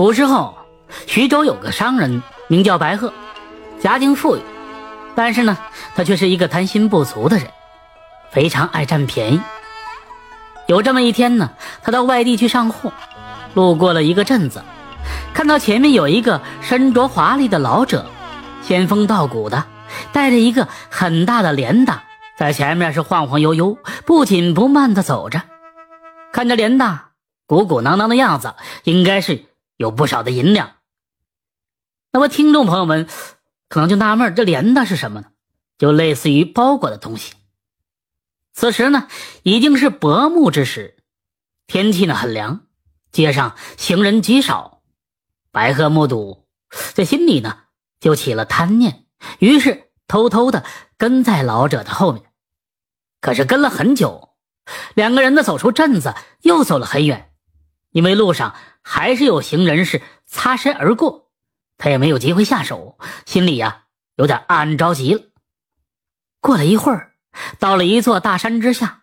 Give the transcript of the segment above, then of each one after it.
古时候，徐州有个商人名叫白鹤，家境富裕，但是呢，他却是一个贪心不足的人，非常爱占便宜。有这么一天呢，他到外地去上货，路过了一个镇子，看到前面有一个身着华丽的老者，仙风道骨的，带着一个很大的镰大，在前面是晃晃悠悠、不紧不慢的走着，看着镰大鼓鼓囊囊的样子，应该是。有不少的银两。那么，听众朋友们可能就纳闷，这连的是什么呢？就类似于包裹的东西。此时呢，已经是薄暮之时，天气呢很凉，街上行人极少。白鹤目睹，在心里呢就起了贪念，于是偷偷的跟在老者的后面。可是跟了很久，两个人呢走出镇子，又走了很远，因为路上。还是有行人是擦身而过，他也没有机会下手，心里呀有点暗暗着急了。过了一会儿，到了一座大山之下，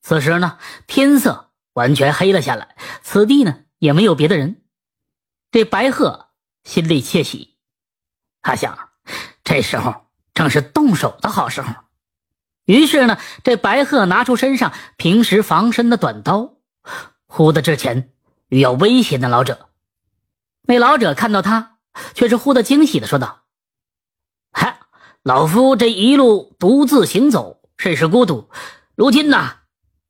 此时呢天色完全黑了下来，此地呢也没有别的人。这白鹤心里窃喜，他想这时候正是动手的好时候。于是呢，这白鹤拿出身上平时防身的短刀，呼的之前。欲要威胁那老者，那老者看到他，却是忽的惊喜的说道：“嗨，老夫这一路独自行走，甚是孤独，如今呢，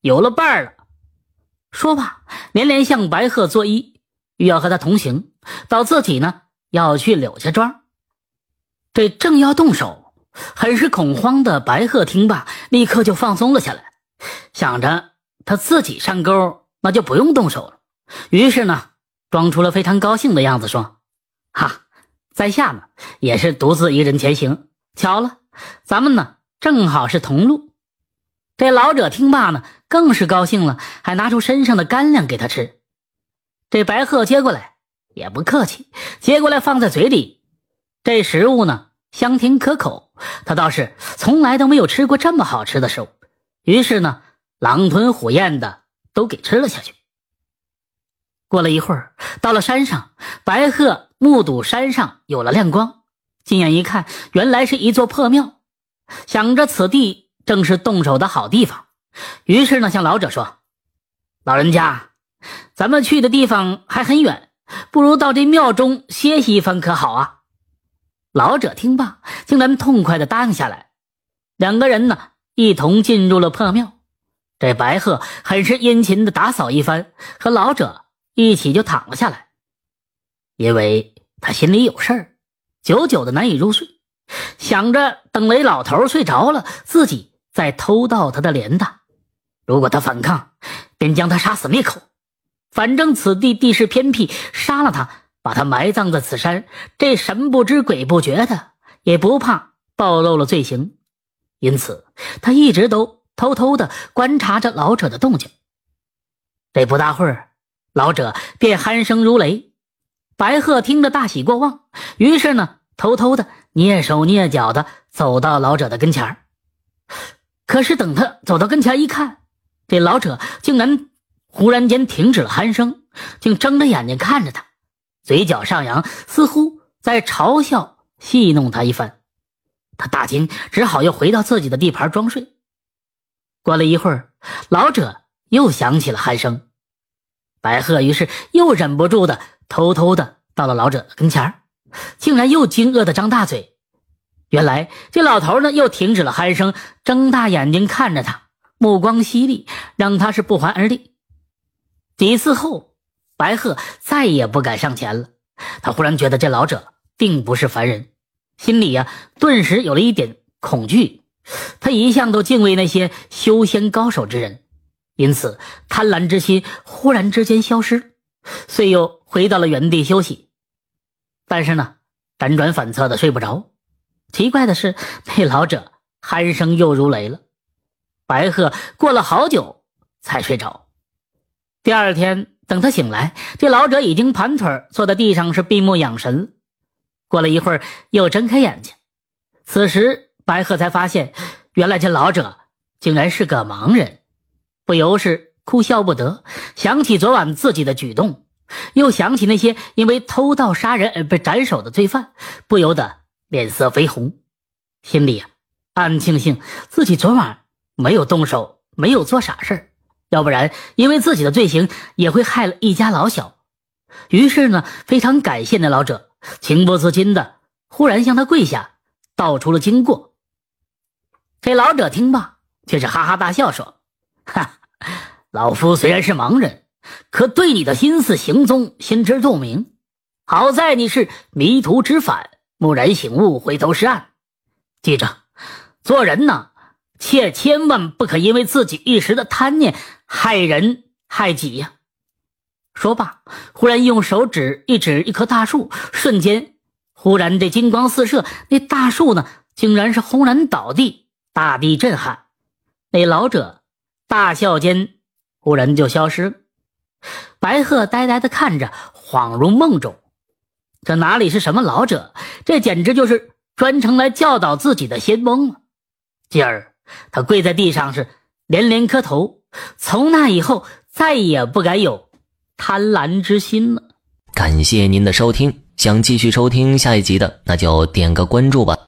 有了伴儿了。”说罢，连连向白鹤作揖，欲要和他同行，到自己呢要去柳家庄。这正要动手，很是恐慌的白鹤听罢，立刻就放松了下来，想着他自己上钩，那就不用动手了。于是呢，装出了非常高兴的样子，说：“哈，在下呢也是独自一人前行。巧了，咱们呢正好是同路。”这老者听罢呢，更是高兴了，还拿出身上的干粮给他吃。这白鹤接过来也不客气，接过来放在嘴里。这食物呢香甜可口，他倒是从来都没有吃过这么好吃的食物。于是呢，狼吞虎咽的都给吃了下去。过了一会儿，到了山上，白鹤目睹山上有了亮光，近眼一看，原来是一座破庙。想着此地正是动手的好地方，于是呢，向老者说：“老人家，咱们去的地方还很远，不如到这庙中歇息一番，可好啊？”老者听罢，竟然痛快的答应下来。两个人呢，一同进入了破庙。这白鹤很是殷勤的打扫一番，和老者。一起就躺了下来，因为他心里有事儿，久久的难以入睡，想着等雷老头睡着了，自己再偷盗他的镰担。如果他反抗，便将他杀死灭口。反正此地地势偏僻，杀了他，把他埋葬在此山，这神不知鬼不觉的，也不怕暴露了罪行。因此，他一直都偷偷的观察着老者的动静。这不大会儿。老者便鼾声如雷，白鹤听着大喜过望，于是呢，偷偷的蹑手蹑脚的走到老者的跟前可是等他走到跟前一看，这老者竟然忽然间停止了鼾声，竟睁着眼睛看着他，嘴角上扬，似乎在嘲笑戏弄他一番。他大惊，只好又回到自己的地盘装睡。过了一会儿，老者又响起了鼾声。白鹤于是又忍不住的偷偷的到了老者跟前竟然又惊愕的张大嘴。原来这老头呢又停止了鼾声，睁大眼睛看着他，目光犀利，让他是不寒而栗。几次后，白鹤再也不敢上前了。他忽然觉得这老者并不是凡人，心里呀顿时有了一点恐惧。他一向都敬畏那些修仙高手之人。因此，贪婪之心忽然之间消失，遂又回到了原地休息。但是呢，辗转反侧的睡不着。奇怪的是，那老者鼾声又如雷了。白鹤过了好久才睡着。第二天，等他醒来，这老者已经盘腿坐在地上，是闭目养神。过了一会儿，又睁开眼睛。此时，白鹤才发现，原来这老者竟然是个盲人。不由是哭笑不得，想起昨晚自己的举动，又想起那些因为偷盗杀人而被斩首的罪犯，不由得脸色绯红，心里啊暗庆幸自己昨晚没有动手，没有做傻事要不然因为自己的罪行也会害了一家老小。于是呢，非常感谢那老者，情不自禁的忽然向他跪下，道出了经过。这老者听罢，却是哈哈大笑说：“哈，老夫虽然是盲人。”可对你的心思行踪心知肚明，好在你是迷途知返，蓦然醒悟，回头是岸。记着，做人呢，切千万不可因为自己一时的贪念害人害己呀！说罢，忽然用手指一指一棵大树，瞬间，忽然这金光四射，那大树呢，竟然是轰然倒地，大地震撼。那老者大笑间，忽然就消失。白鹤呆呆的看着，恍如梦中。这哪里是什么老者？这简直就是专程来教导自己的仙翁了。继而，他跪在地上是连连磕头。从那以后，再也不敢有贪婪之心了。感谢您的收听，想继续收听下一集的，那就点个关注吧。